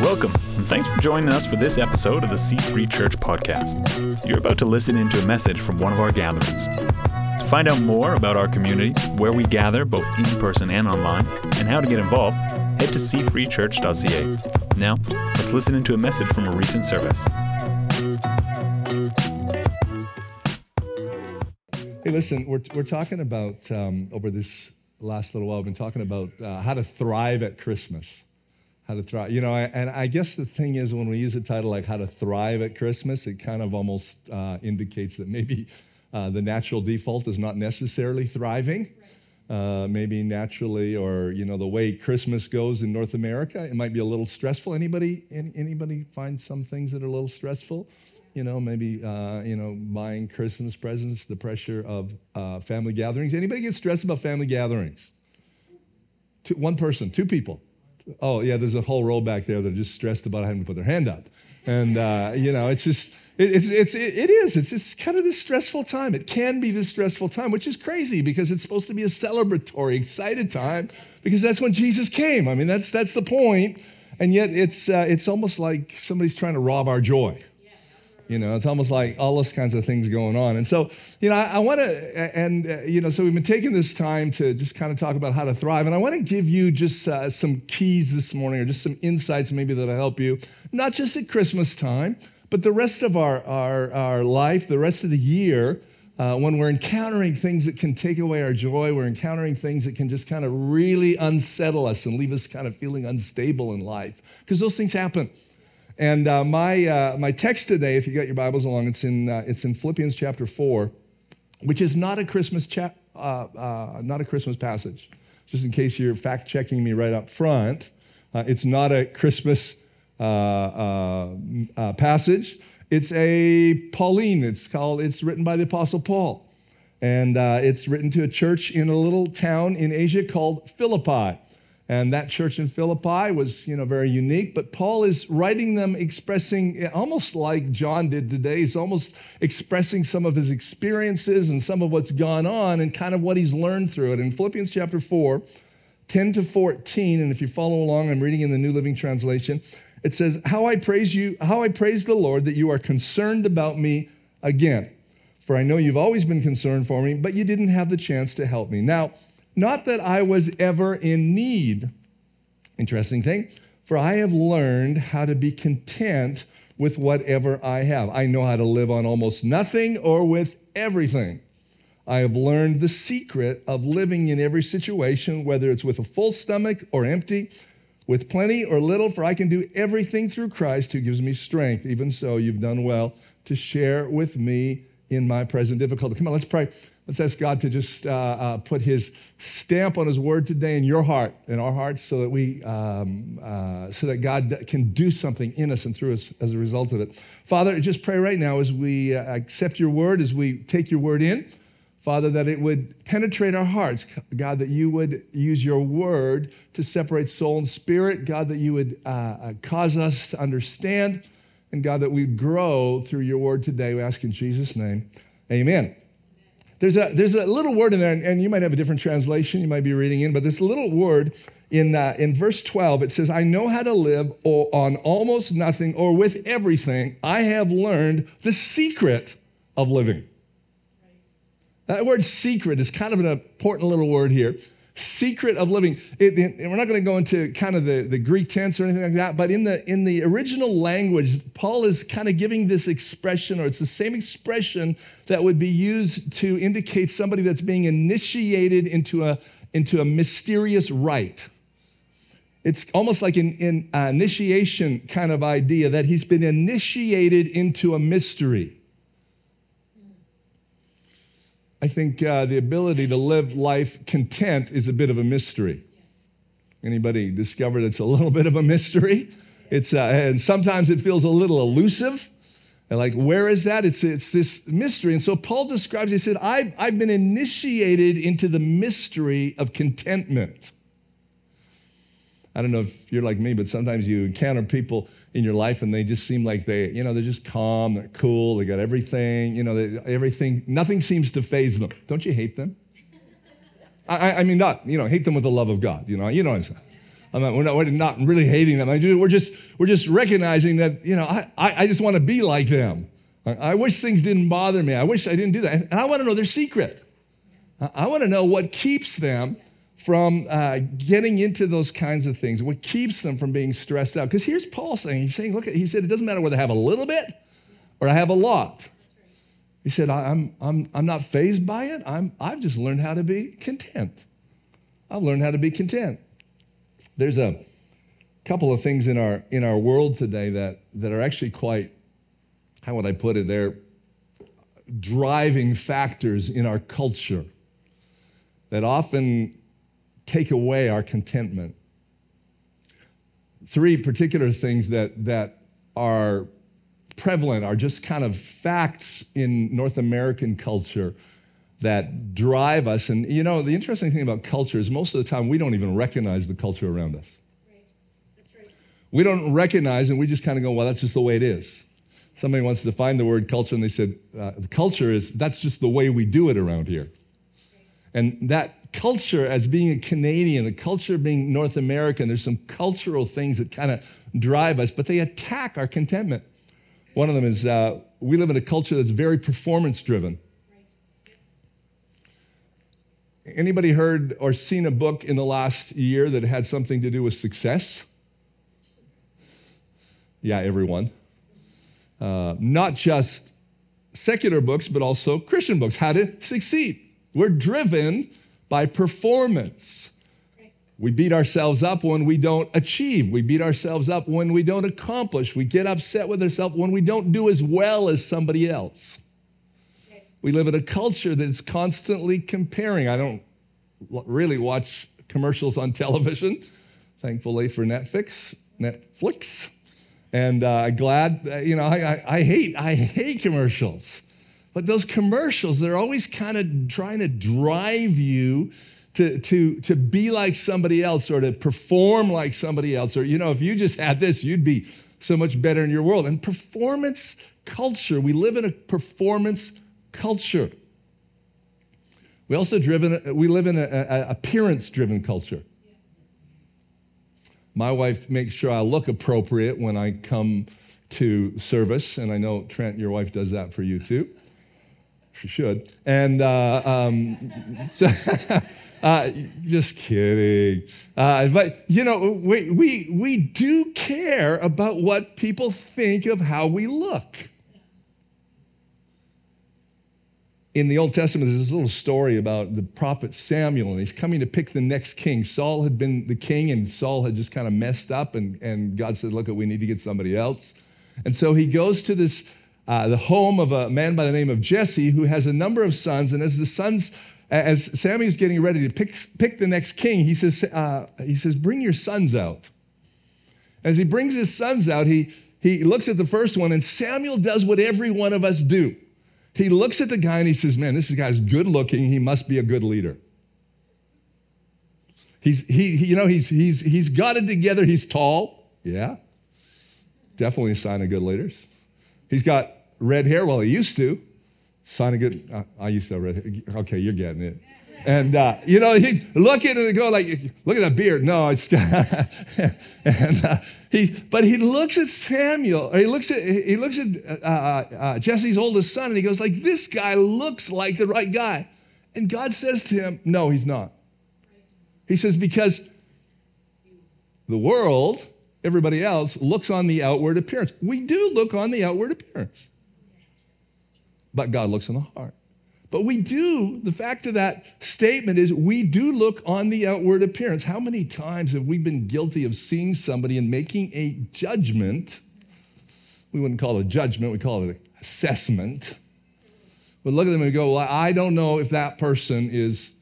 Welcome, and thanks for joining us for this episode of the C3 Church Podcast. You're about to listen into a message from one of our gatherings. To find out more about our community, where we gather both in person and online, and how to get involved, head to c3church.ca. Now, let's listen into a message from a recent service. Hey, listen, we're, we're talking about, um, over this last little while, we've been talking about uh, how to thrive at Christmas. How to thrive. You know, I, and I guess the thing is, when we use a title like How to Thrive at Christmas, it kind of almost uh, indicates that maybe uh, the natural default is not necessarily thriving. Uh, maybe naturally, or you know, the way Christmas goes in North America, it might be a little stressful. Anybody, any, anybody find some things that are a little stressful? you know, maybe, uh, you know, buying Christmas presents, the pressure of uh, family gatherings. Anybody get stressed about family gatherings? Two, one person, two people. Oh, yeah, there's a whole row back there that are just stressed about having to put their hand up. And, uh, you know, it's just, it, it's, it's, it, it is. It's just kind of this stressful time. It can be this stressful time, which is crazy because it's supposed to be a celebratory, excited time because that's when Jesus came. I mean, that's, that's the. And yet it's, uh, it's almost like somebody's trying to rob our joy. You know, it's almost like all those kinds of things going on. And so, you know, I, I want to, and, uh, you know, so we've been taking this time to just kind of talk about how to thrive. And I want to give you just uh, some keys this morning or just some insights maybe that'll help you, not just at Christmas time, but the rest of our, our, our life, the rest of the year. Uh, when we're encountering things that can take away our joy, we're encountering things that can just kind of really unsettle us and leave us kind of feeling unstable in life. Because those things happen. And uh, my, uh, my text today, if you got your Bibles along, it's in, uh, it's in Philippians chapter 4, which is not a Christmas cha- uh, uh, not a Christmas passage. Just in case you're fact checking me right up front, uh, it's not a Christmas passage. It's a Pauline. It's called. It's written by the Apostle Paul, and it's written to a church in a little town in Asia called Philippi. And that church in Philippi was, you know, very unique. But Paul is writing them expressing, almost like John did today, he's almost expressing some of his experiences and some of what's gone on and kind of what he's learned through it. In Philippians chapter 4, 10 to 14, and if you follow along, I'm reading in the New Living Translation, it says, How I praise you, how I praise the Lord that you are concerned about me again. For I know you've always been concerned for me, but you didn't have the chance to help me. Now, not that I was ever in need. Interesting thing. For I have learned how to be content with whatever I have. I know how to live on almost nothing or with everything. I have learned the secret of living in every situation, whether it's with a full stomach or empty, with plenty or little, for I can do everything through Christ who gives me strength. Even so, you've done well to share with me in my present difficulty. Come on, let's pray. Let's ask God to just uh, uh, put his stamp on his word today in your heart, in our hearts, so that we, um, uh, so that God can do something in us and through us as a result of it. Father, just pray right now as we uh, accept your word, as we take your word in. Father, that it would penetrate our hearts. God, that you would use your word to separate soul and spirit. God, that you would uh, uh, cause us to understand. And God, that we grow through your word today. We ask in Jesus' name. Amen. There's a, there's a little word in there, and, and you might have a different translation you might be reading in, but this little word in, uh, in verse 12, it says, I know how to live on almost nothing or with everything. I have learned the secret of living. That word secret is kind of an important little word here secret of living. It, it, we're not going to go into kind of the, the Greek tense or anything like that, but in the, in the original language, Paul is kind of giving this expression, or it's the same expression that would be used to indicate somebody that's being initiated into a, into a mysterious rite. It's almost like an, an uh, initiation kind of idea that he's been initiated into a mystery. I think uh, the ability to live life content is a bit of a mystery. Anybody discovered it's a little bit of a mystery? It's uh, and sometimes it feels a little elusive. And like, where is that? It's, it's this mystery. And so Paul describes, he said, I've, I've been initiated into the mystery of contentment. I don't know if you're like me, but sometimes you encounter people in your life and they just seem like they, you know, they're just calm, they're cool, they got everything, you know, they, everything, nothing seems to faze them. Don't you hate them? I, I mean, not, you know, hate them with the love of God, you know, you know what I'm saying. I'm not, we're, not, we're not really hating them. I do, we're, just, we're just recognizing that, you know, I, I just want to be like them. I, I wish things didn't bother me. I wish I didn't do that. And I want to know their secret. I want to know what keeps them from uh, getting into those kinds of things, what keeps them from being stressed out. Because here's Paul saying, he's saying, look, he said, it doesn't matter whether I have a little bit or I have a lot. He said, I'm, I'm, I'm not phased by it. I'm, I've just learned how to be content. I've learned how to be content. There's a couple of things in our, in our world today that, that are actually quite, how would I put it, they're driving factors in our culture that often take away our contentment. Three particular things that, that are prevalent are just kind of facts in North American culture that drive us. And you know, the interesting thing about culture is most of the time we don't even recognize the culture around us. We don't recognize and we just kind of go, well, that's just the way it is. Somebody wants to define the word culture and they said, uh, the culture is, that's just the way we do it around here. And that culture as being a Canadian, the culture being North American, there's some cultural things that kind of drive us, but they attack our contentment. One of them is uh, we live in a culture that's very performance driven. Anybody heard or seen a book in the last year that had something to do with success? Yeah, everyone. Uh, not just secular books, but also Christian books, how to succeed. We're driven by performance. We beat ourselves up when we don't achieve. We beat ourselves up when we don't accomplish. We get upset with ourselves when we don't do as well as somebody else. We live in a culture that is constantly comparing. I don't really watch commercials on television, thankfully for Netflix. Netflix. And uh, glad, uh, you know, I, I, I hate, I hate commercials. But those commercials, they're always kind of trying to drive you to, to, to be like somebody else or to perform like somebody else. Or, you know, if you just had this, you'd be so much better in your world. And performance culture, we live in a performance culture. We also driven, we live in an appearance driven culture. My wife makes sure I look appropriate when I come to service, and I know Trent, your wife, does that for you too. She should. And uh, um, so, uh, just kidding. Uh, but, you know, we, we, we do care about what people think of how we look. In the Old Testament, there's this little story about the prophet Samuel, and he's coming to pick the next king. Saul had been the king, and Saul had just kind of messed up, and, and God said, Look, we need to get somebody else. And so he goes to this uh, the home of a man by the name of Jesse who has a number of sons. And as the sons, as Samuel's getting ready to pick, pick the next king, he says, uh, he says, Bring your sons out. As he brings his sons out, he, he looks at the first one, and Samuel does what every one of us do. He looks at the guy and he says, Man, this guy's good looking. He must be a good leader. He's, he, you know, he's, he's, he's got it together. He's tall. Yeah. Definitely a sign of good leaders. He's got red hair. Well, he used to. Sign of good. Uh, I used to have red hair. Okay, you're getting it. And uh, you know, he look at it and go like, look at that beard. No, it's and uh, he, but he looks at Samuel. he looks at he looks at uh, uh, uh, Jesse's oldest son, and he goes like, this guy looks like the right guy. And God says to him, no, he's not. He says because the world, everybody else, looks on the outward appearance. We do look on the outward appearance but God looks in the heart. But we do, the fact of that statement is we do look on the outward appearance. How many times have we been guilty of seeing somebody and making a judgment? We wouldn't call it a judgment, we call it an assessment. But look at them and go, well, I don't know if that person is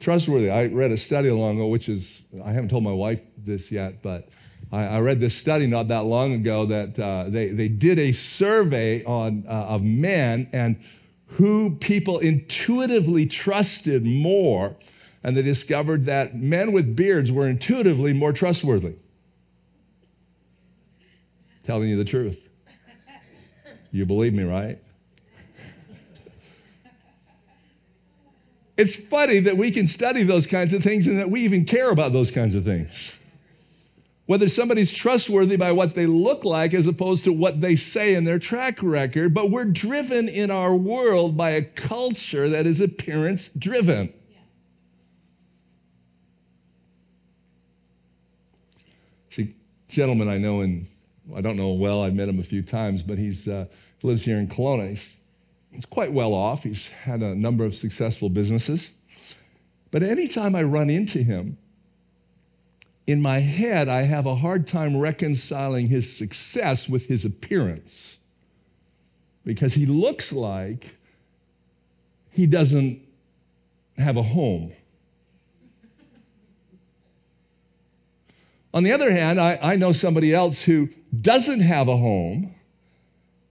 trustworthy. I read a study a long ago, which is, I haven't told my wife this yet, but I, I read this study not that long ago that uh, they, they did a survey on, uh, of men and who people intuitively trusted more. And they discovered that men with beards were intuitively more trustworthy. Telling you the truth. You believe me, right? It's funny that we can study those kinds of things and that we even care about those kinds of things. Whether somebody's trustworthy by what they look like as opposed to what they say in their track record, but we're driven in our world by a culture that is appearance driven. See, gentleman I know and I don't know well, I've met him a few times, but he's uh, lives here in Kelowna. He's, he's quite well off. He's had a number of successful businesses. But anytime I run into him, in my head, I have a hard time reconciling his success with his appearance because he looks like he doesn't have a home. On the other hand, I, I know somebody else who doesn't have a home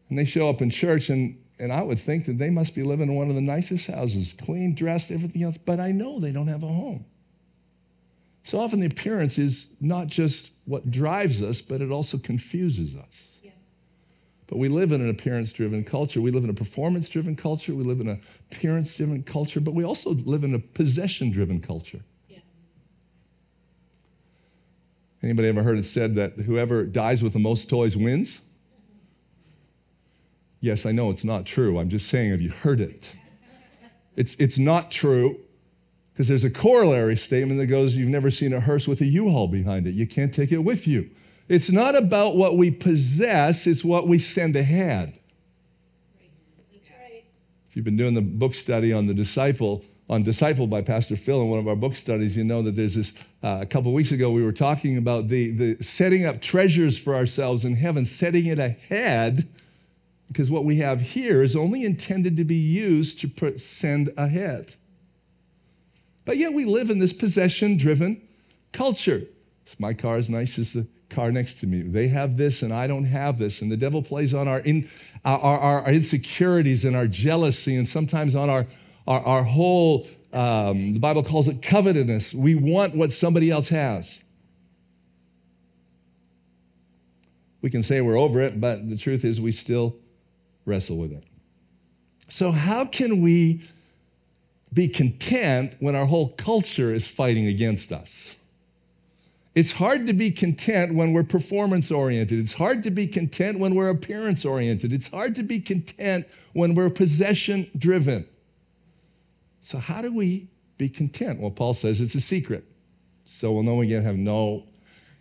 and they show up in church and, and I would think that they must be living in one of the nicest houses, clean, dressed, everything else, but I know they don't have a home. So often the appearance is not just what drives us, but it also confuses us. Yeah. But we live in an appearance driven culture. We live in a performance driven culture. We live in an appearance driven culture, but we also live in a possession driven culture. Yeah. Anybody ever heard it said that whoever dies with the most toys wins? Yes, I know it's not true. I'm just saying, have you heard it? It's, it's not true. Because there's a corollary statement that goes, You've never seen a hearse with a U haul behind it. You can't take it with you. It's not about what we possess, it's what we send ahead. If you've been doing the book study on the disciple, on Disciple by Pastor Phil in one of our book studies, you know that there's this, uh, a couple weeks ago, we were talking about the, the setting up treasures for ourselves in heaven, setting it ahead, because what we have here is only intended to be used to send ahead. But yet we live in this possession driven culture. My car is nice as the car next to me. They have this and I don't have this. And the devil plays on our, in, our, our, our insecurities and our jealousy and sometimes on our, our, our whole, um, the Bible calls it covetousness. We want what somebody else has. We can say we're over it, but the truth is we still wrestle with it. So, how can we be content when our whole culture is fighting against us. It's hard to be content when we're performance oriented. It's hard to be content when we're appearance oriented. It's hard to be content when we're possession driven. So, how do we be content? Well, Paul says it's a secret. So we'll know we can have no,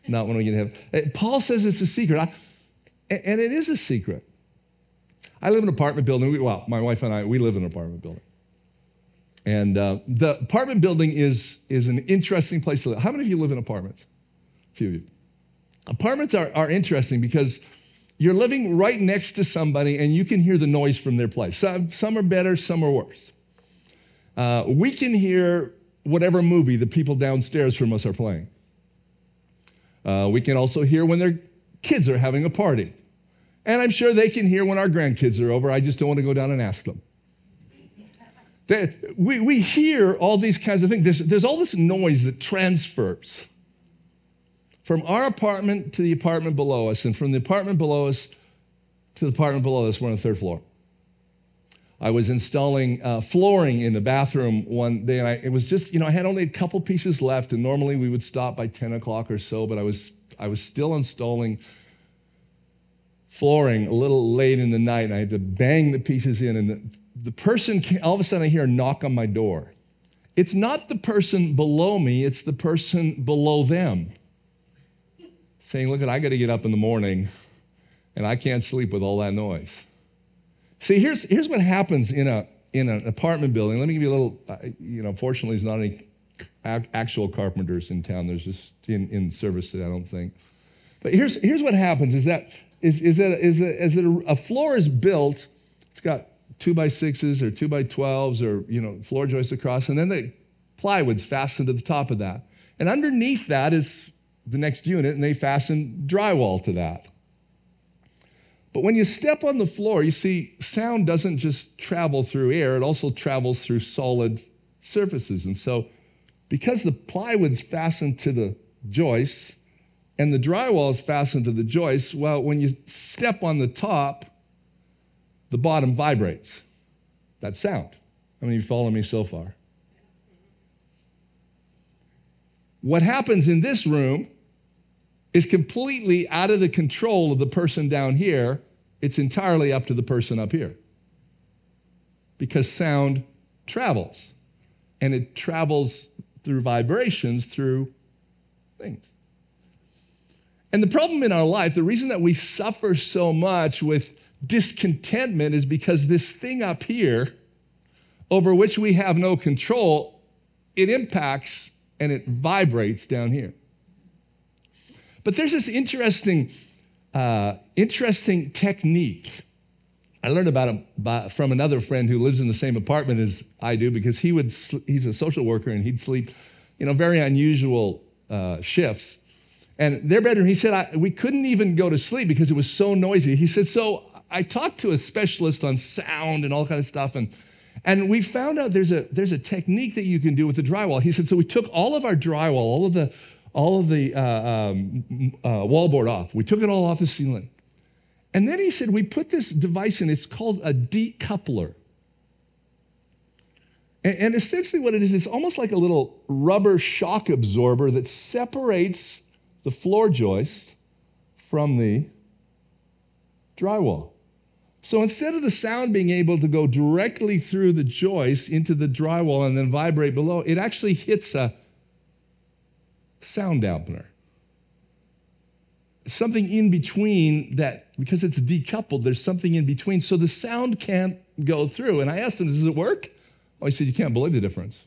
not when we can have. Eh, Paul says it's a secret. I, and it is a secret. I live in an apartment building. Well, my wife and I, we live in an apartment building. And uh, the apartment building is, is an interesting place to live. How many of you live in apartments? A few of you. Apartments are, are interesting because you're living right next to somebody and you can hear the noise from their place. Some, some are better, some are worse. Uh, we can hear whatever movie the people downstairs from us are playing. Uh, we can also hear when their kids are having a party. And I'm sure they can hear when our grandkids are over. I just don't want to go down and ask them we, we hear all these kinds of things. There's, there's all this noise that transfers from our apartment to the apartment below us, and from the apartment below us to the apartment below us. We're on the third floor. I was installing uh, flooring in the bathroom one day, and I, it was just, you know, I had only a couple pieces left, and normally we would stop by 10 o'clock or so, but I was, I was still installing flooring a little late in the night, and I had to bang the pieces in, and the, the person, all of a sudden I hear a knock on my door. It's not the person below me, it's the person below them. Saying, Look, I got to get up in the morning and I can't sleep with all that noise. See, here's, here's what happens in, a, in an apartment building. Let me give you a little, uh, you know, fortunately, there's not any actual carpenters in town. There's just in, in service today, I don't think. But here's, here's what happens is that, is, is that, is that, is that a, a floor is built, it's got two by sixes or two by 12s or, you know, floor joists across. And then the plywood's fastened to the top of that. And underneath that is the next unit, and they fasten drywall to that. But when you step on the floor, you see sound doesn't just travel through air, it also travels through solid surfaces. And so, because the plywood's fastened to the joists and the drywall is fastened to the joists, well, when you step on the top, the bottom vibrates. That sound. How many of you follow me so far? What happens in this room is completely out of the control of the person down here. It's entirely up to the person up here. Because sound travels, and it travels through vibrations, through things. And the problem in our life, the reason that we suffer so much with discontentment is because this thing up here, over which we have no control, it impacts and it vibrates down here. But there's this interesting, uh, interesting technique. I learned about it by, from another friend who lives in the same apartment as I do because he would he's a social worker and he'd sleep, you know, very unusual uh, shifts. And their bedroom, he said, I, we couldn't even go to sleep because it was so noisy. He said, so I talked to a specialist on sound and all kind of stuff, and and we found out there's a there's a technique that you can do with the drywall. He said, so we took all of our drywall, all of the all of the uh, um, uh, wallboard off. We took it all off the ceiling, and then he said we put this device in. It's called a decoupler. And, and essentially, what it is, it's almost like a little rubber shock absorber that separates the floor joist from the drywall. So instead of the sound being able to go directly through the joist into the drywall and then vibrate below, it actually hits a sound dampener. Something in between that, because it's decoupled, there's something in between. So the sound can't go through. And I asked him, Does it work? Oh, he said, You can't believe the difference.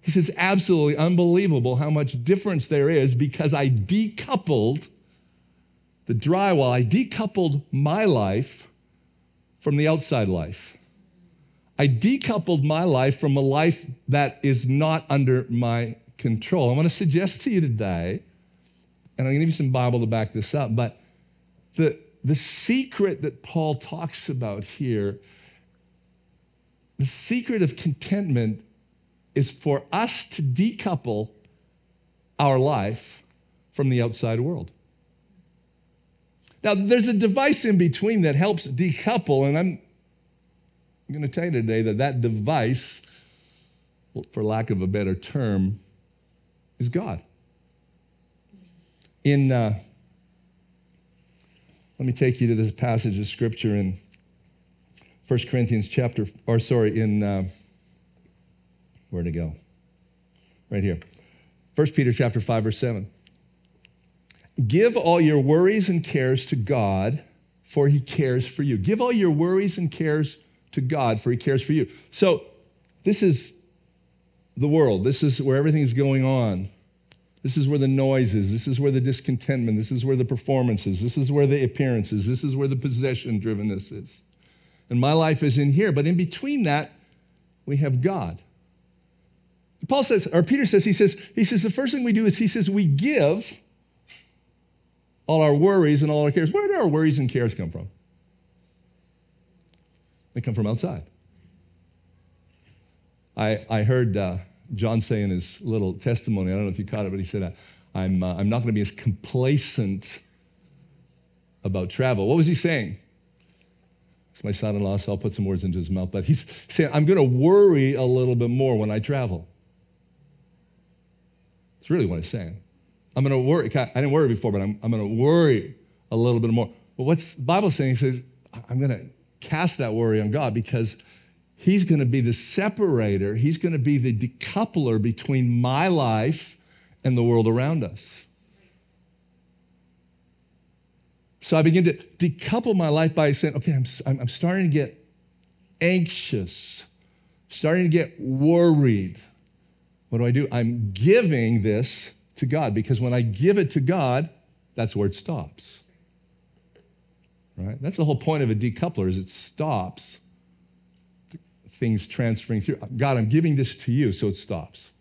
He says, absolutely unbelievable how much difference there is because I decoupled the drywall, I decoupled my life from the outside life. I decoupled my life from a life that is not under my control. I want to suggest to you today, and I'm going to give you some Bible to back this up, but the, the secret that Paul talks about here, the secret of contentment is for us to decouple our life from the outside world. Now, there's a device in between that helps decouple, and I'm going to tell you today that that device, for lack of a better term, is God. In, uh, let me take you to this passage of scripture in 1 Corinthians chapter, or sorry, in uh, where to go? Right here. 1 Peter chapter 5, verse 7. Give all your worries and cares to God, for he cares for you. Give all your worries and cares to God, for he cares for you. So, this is the world. This is where everything is going on. This is where the noise is. This is where the discontentment. This is where the performance is. This is where the appearance is. This is where the possession drivenness is. And my life is in here. But in between that, we have God. Paul says, or Peter says, he says, he says, the first thing we do is he says, we give all our worries and all our cares. Where do our worries and cares come from? They come from outside. I, I heard uh, John say in his little testimony, I don't know if you caught it, but he said, I'm, uh, I'm not going to be as complacent about travel. What was he saying? It's my son in law, so I'll put some words into his mouth. But he's saying, I'm going to worry a little bit more when I travel. It's really what he's saying. I'm going to worry. I didn't worry before, but I'm, I'm going to worry a little bit more. But what's the Bible saying? He says, I'm going to cast that worry on God because He's going to be the separator. He's going to be the decoupler between my life and the world around us. So I begin to decouple my life by saying, okay, I'm, I'm starting to get anxious, starting to get worried. What do I do? I'm giving this to God because when I give it to God, that's where it stops. Right? That's the whole point of a decoupler is it stops things transferring through. God, I'm giving this to you, so it stops.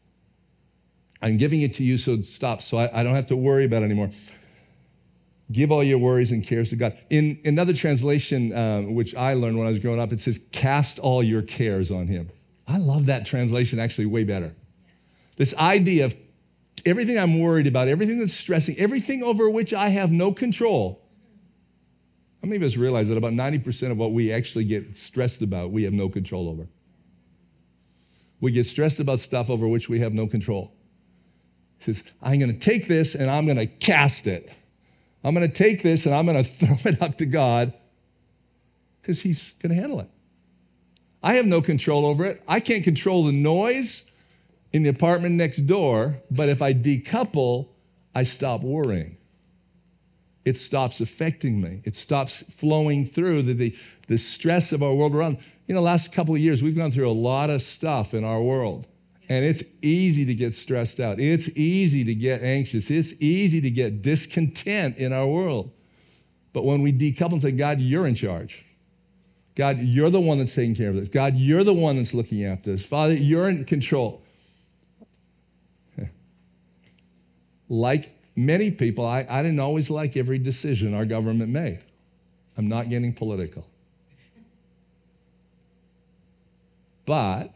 I'm giving it to you, so it stops. So I, I don't have to worry about it anymore. Give all your worries and cares to God. In another translation, um, which I learned when I was growing up, it says, Cast all your cares on Him. I love that translation actually way better. This idea of everything I'm worried about, everything that's stressing, everything over which I have no control. How many of us realize that about 90% of what we actually get stressed about, we have no control over? We get stressed about stuff over which we have no control. He says, I'm going to take this and I'm going to cast it. I'm going to take this and I'm going to throw it up to God because He's going to handle it. I have no control over it. I can't control the noise in the apartment next door, but if I decouple, I stop worrying. It stops affecting me. It stops flowing through the, the, the stress of our world around. You know, last couple of years, we've gone through a lot of stuff in our world. And it's easy to get stressed out. It's easy to get anxious. It's easy to get discontent in our world. But when we decouple and say, God, you're in charge. God, you're the one that's taking care of this. God, you're the one that's looking after this. Father, you're in control. Like many people, I, I didn't always like every decision our government made. I'm not getting political. But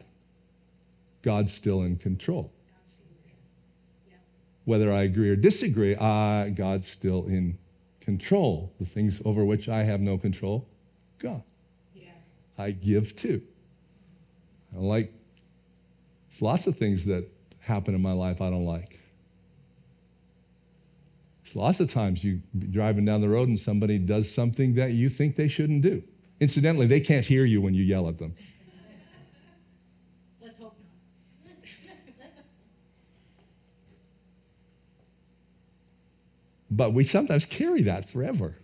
God's still in control. Whether I agree or disagree, uh, God's still in control. The things over which I have no control, God. Yes. I give too. I like, there's lots of things that happen in my life I don't like. Lots of times you're driving down the road and somebody does something that you think they shouldn't do. Incidentally, they can't hear you when you yell at them. That's hope. not. But we sometimes carry that forever.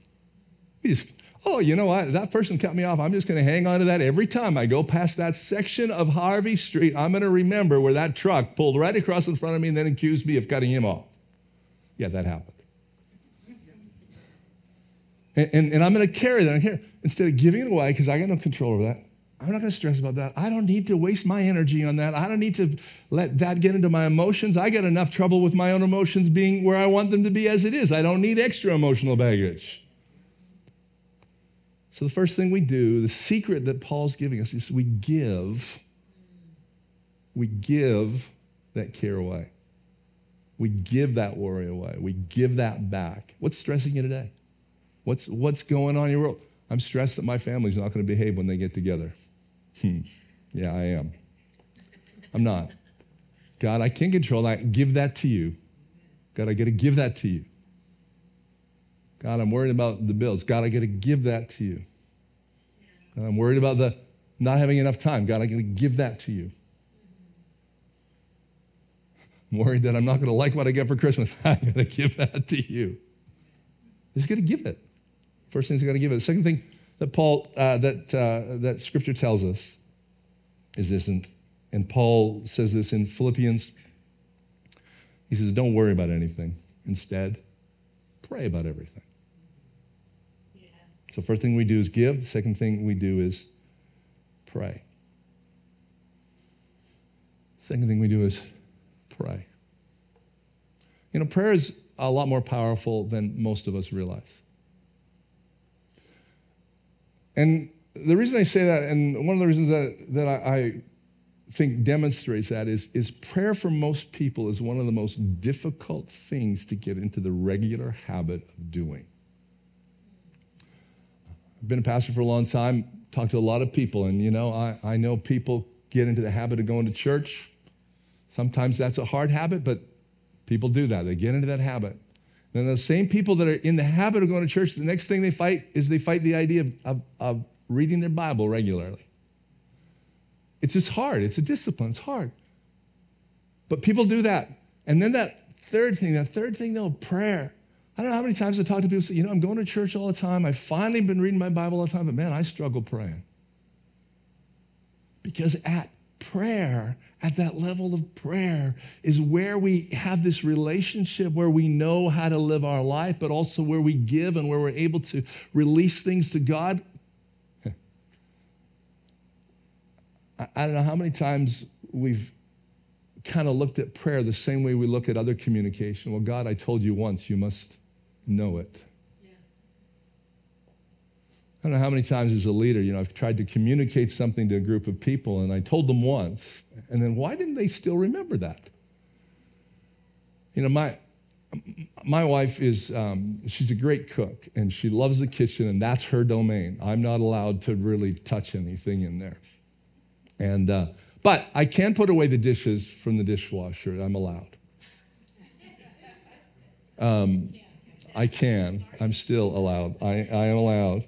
We just, oh, you know what? That person cut me off. I'm just going to hang on to that every time I go past that section of Harvey Street. I'm going to remember where that truck pulled right across in front of me and then accused me of cutting him off. Yeah, that happened. And, and, and I'm going to carry that here instead of giving it away because I got no control over that. I'm not going to stress about that. I don't need to waste my energy on that. I don't need to let that get into my emotions. I get enough trouble with my own emotions being where I want them to be as it is. I don't need extra emotional baggage. So, the first thing we do, the secret that Paul's giving us is we give, we give that care away. We give that worry away. We give that back. What's stressing you today? What's, what's going on in your world? I'm stressed that my family's not going to behave when they get together. Hmm. Yeah, I am. I'm not. God, I can't control that. Give that to you. God, I got to give that to you. God, I'm worried about the bills. God, I got to give that to you. God, I'm worried about the not having enough time. God, I got to give that to you. I'm worried that I'm not going to like what I get for Christmas. I got to give that to you. I'm Just got to give it. First thing, I got to give it. The second thing, that Paul, uh, that, uh, that scripture tells us is this, and, and Paul says this in Philippians. He says, Don't worry about anything. Instead, pray about everything. Yeah. So, first thing we do is give. The second thing we do is pray. Second thing we do is pray. You know, prayer is a lot more powerful than most of us realize. And the reason I say that, and one of the reasons that, that I, I think demonstrates that is, is prayer for most people is one of the most difficult things to get into the regular habit of doing. I've been a pastor for a long time, talked to a lot of people, and you know, I, I know people get into the habit of going to church. Sometimes that's a hard habit, but people do that. They get into that habit. And the same people that are in the habit of going to church, the next thing they fight is they fight the idea of, of, of reading their Bible regularly. It's just hard. It's a discipline. It's hard. But people do that. And then that third thing, that third thing though, prayer. I don't know how many times I talk to people say, you know, I'm going to church all the time. I've finally been reading my Bible all the time, but man, I struggle praying. Because at prayer, at that level of prayer, is where we have this relationship where we know how to live our life, but also where we give and where we're able to release things to God. I don't know how many times we've kind of looked at prayer the same way we look at other communication. Well, God, I told you once, you must know it. I don't know how many times as a leader, you know, I've tried to communicate something to a group of people and I told them once, and then why didn't they still remember that? You know, my, my wife is, um, she's a great cook and she loves the kitchen and that's her domain. I'm not allowed to really touch anything in there. And, uh, but I can put away the dishes from the dishwasher. I'm allowed. Um, I can. I'm still allowed. I, I am allowed.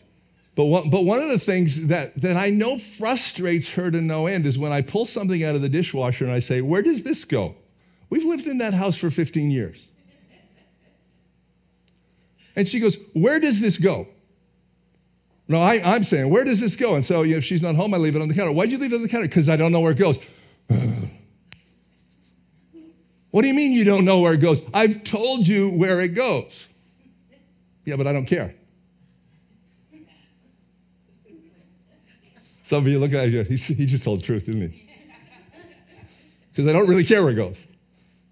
But one, but one of the things that, that I know frustrates her to no end is when I pull something out of the dishwasher and I say, Where does this go? We've lived in that house for 15 years. And she goes, Where does this go? No, I, am saying, Where does this go? And so you know, if she's not home, I leave it on the counter. Why'd you leave it on the counter? Because I don't know where it goes. what do you mean you don't know where it goes? I've told you where it goes. Yeah, but I don't care. Some of you look at it, he, he just told the truth, didn't he? Because I don't really care where it goes,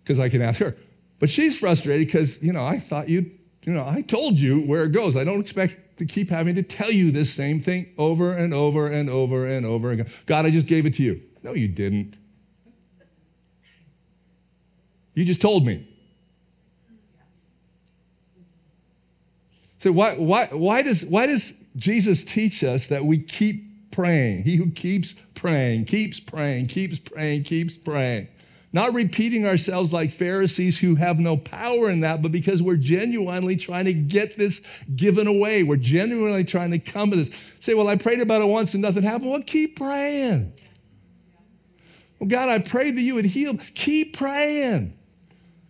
because I can ask her. But she's frustrated because, you know, I thought you'd, you know, I told you where it goes. I don't expect to keep having to tell you this same thing over and over and over and over again. God, I just gave it to you. No, you didn't. You just told me. So why, why, why, does, why does Jesus teach us that we keep praying. He who keeps praying, keeps praying, keeps praying, keeps praying. Not repeating ourselves like Pharisees who have no power in that, but because we're genuinely trying to get this given away. We're genuinely trying to come to this. Say, well, I prayed about it once and nothing happened. Well, keep praying. Well, God, I prayed that you would heal. Keep praying.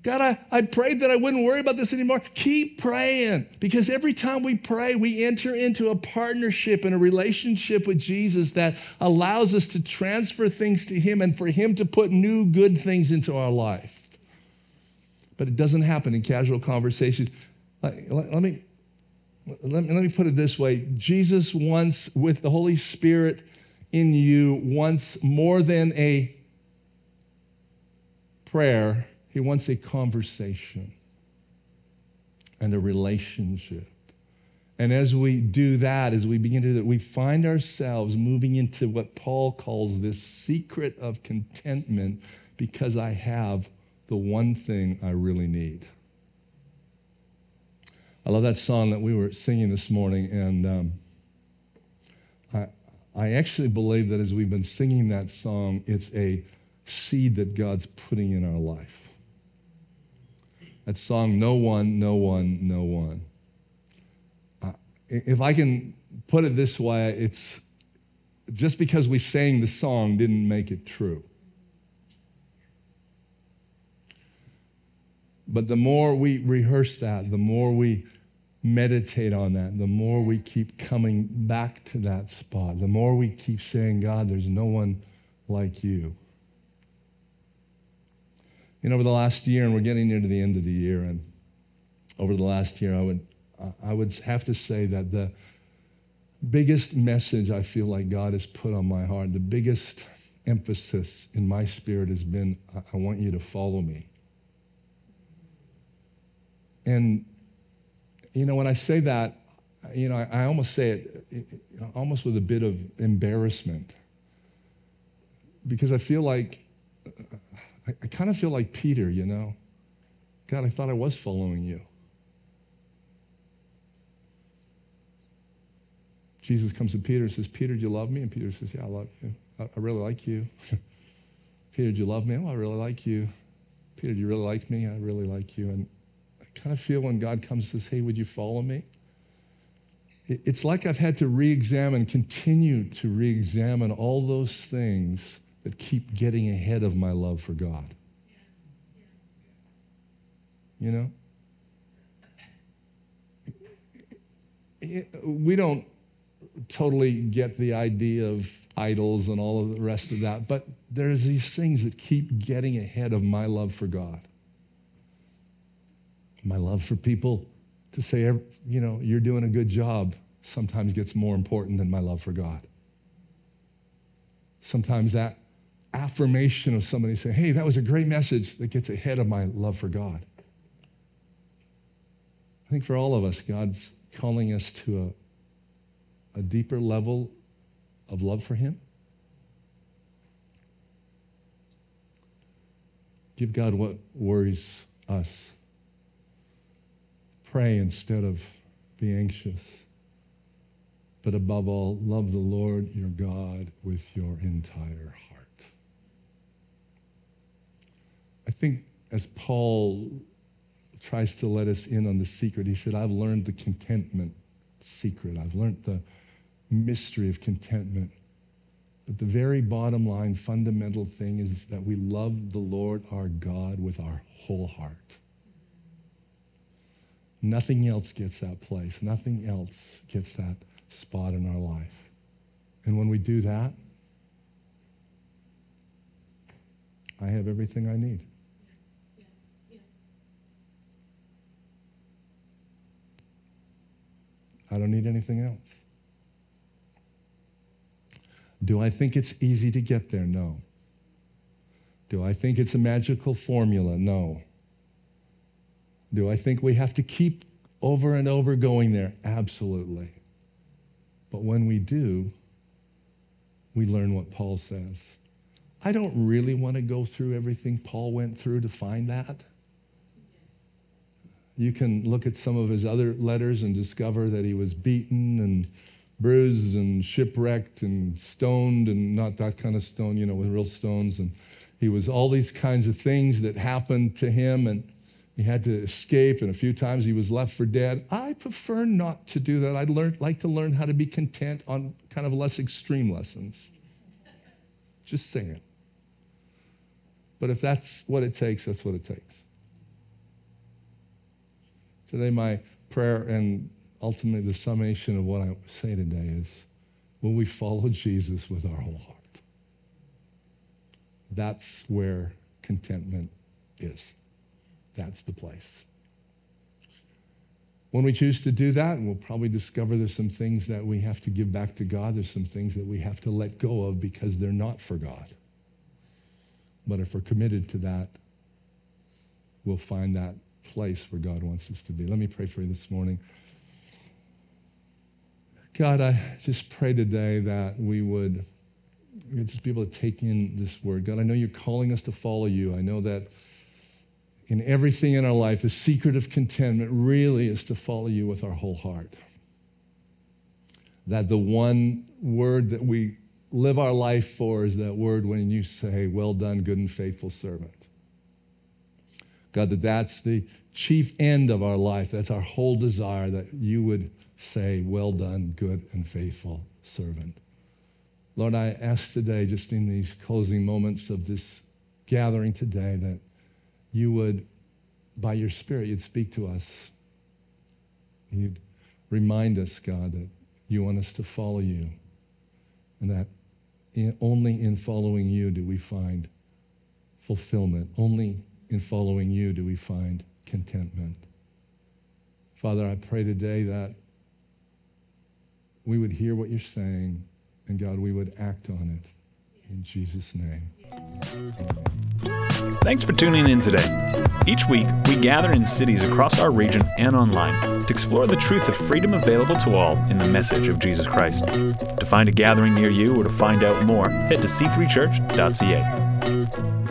God, I, I prayed that I wouldn't worry about this anymore. Keep praying because every time we pray, we enter into a partnership and a relationship with Jesus that allows us to transfer things to Him and for Him to put new good things into our life. But it doesn't happen in casual conversation. Let, uh, let, let me, let, me, let me put it this way Jesus wants, with the Holy Spirit in you, wants more than a prayer he wants a conversation and a relationship. And as we do that, as we begin to do that, we find ourselves moving into what Paul calls this secret of contentment because I have the one thing I really need. I love that song that we were singing this morning, and um, I, I actually believe that as we've been singing that song, it's a seed that God's putting in our life. That song, No One, No One, No One. Uh, if I can put it this way, it's just because we sang the song didn't make it true. But the more we rehearse that, the more we meditate on that, the more we keep coming back to that spot, the more we keep saying, God, there's no one like you you know, over the last year, and we're getting near to the end of the year, and over the last year, I would, I would have to say that the biggest message I feel like God has put on my heart, the biggest emphasis in my spirit has been, I want you to follow me. And, you know, when I say that, you know, I, I almost say it almost with a bit of embarrassment because I feel like I, I kind of feel like Peter, you know. God, I thought I was following you. Jesus comes to Peter and says, Peter, do you love me? And Peter says, Yeah, I love you. I, I really like you. Peter, do you love me? Oh, I really like you. Peter, do you really like me? I really like you. And I kind of feel when God comes and says, Hey, would you follow me? It's like I've had to re examine, continue to re examine all those things that keep getting ahead of my love for God. You know? We don't totally get the idea of idols and all of the rest of that, but there's these things that keep getting ahead of my love for God. My love for people to say, you know, you're doing a good job sometimes gets more important than my love for God. Sometimes that affirmation of somebody saying, hey, that was a great message that gets ahead of my love for God. I think for all of us, God's calling us to a, a deeper level of love for Him. Give God what worries us. Pray instead of be anxious. But above all, love the Lord your God with your entire heart. I think as Paul tries to let us in on the secret. He said, I've learned the contentment secret. I've learned the mystery of contentment. But the very bottom line, fundamental thing is that we love the Lord our God with our whole heart. Nothing else gets that place. Nothing else gets that spot in our life. And when we do that, I have everything I need. I don't need anything else. Do I think it's easy to get there? No. Do I think it's a magical formula? No. Do I think we have to keep over and over going there? Absolutely. But when we do, we learn what Paul says. I don't really want to go through everything Paul went through to find that. You can look at some of his other letters and discover that he was beaten and bruised and shipwrecked and stoned and not that kind of stone, you know, with real stones. And he was all these kinds of things that happened to him and he had to escape and a few times he was left for dead. I prefer not to do that. I'd learn, like to learn how to be content on kind of less extreme lessons. Just saying. But if that's what it takes, that's what it takes. Today, my prayer and ultimately the summation of what I say today is when we follow Jesus with our whole heart? That's where contentment is. That's the place. When we choose to do that, we'll probably discover there's some things that we have to give back to God. There's some things that we have to let go of because they're not for God. But if we're committed to that, we'll find that place where God wants us to be. Let me pray for you this morning. God, I just pray today that we would just be able to take in this word. God, I know you're calling us to follow you. I know that in everything in our life, the secret of contentment really is to follow you with our whole heart. That the one word that we live our life for is that word when you say, Well done, good and faithful servant. God, that that's the chief end of our life. That's our whole desire that you would say, Well done, good and faithful servant. Lord, I ask today, just in these closing moments of this gathering today, that you would, by your Spirit, you'd speak to us. You'd remind us, God, that you want us to follow you, and that in, only in following you do we find fulfillment. Only in following you do we find contentment. Father, I pray today that we would hear what you're saying, and God, we would act on it. In Jesus' name. Thanks for tuning in today. Each week, we gather in cities across our region and online to explore the truth of freedom available to all in the message of Jesus Christ. To find a gathering near you or to find out more, head to c3church.ca.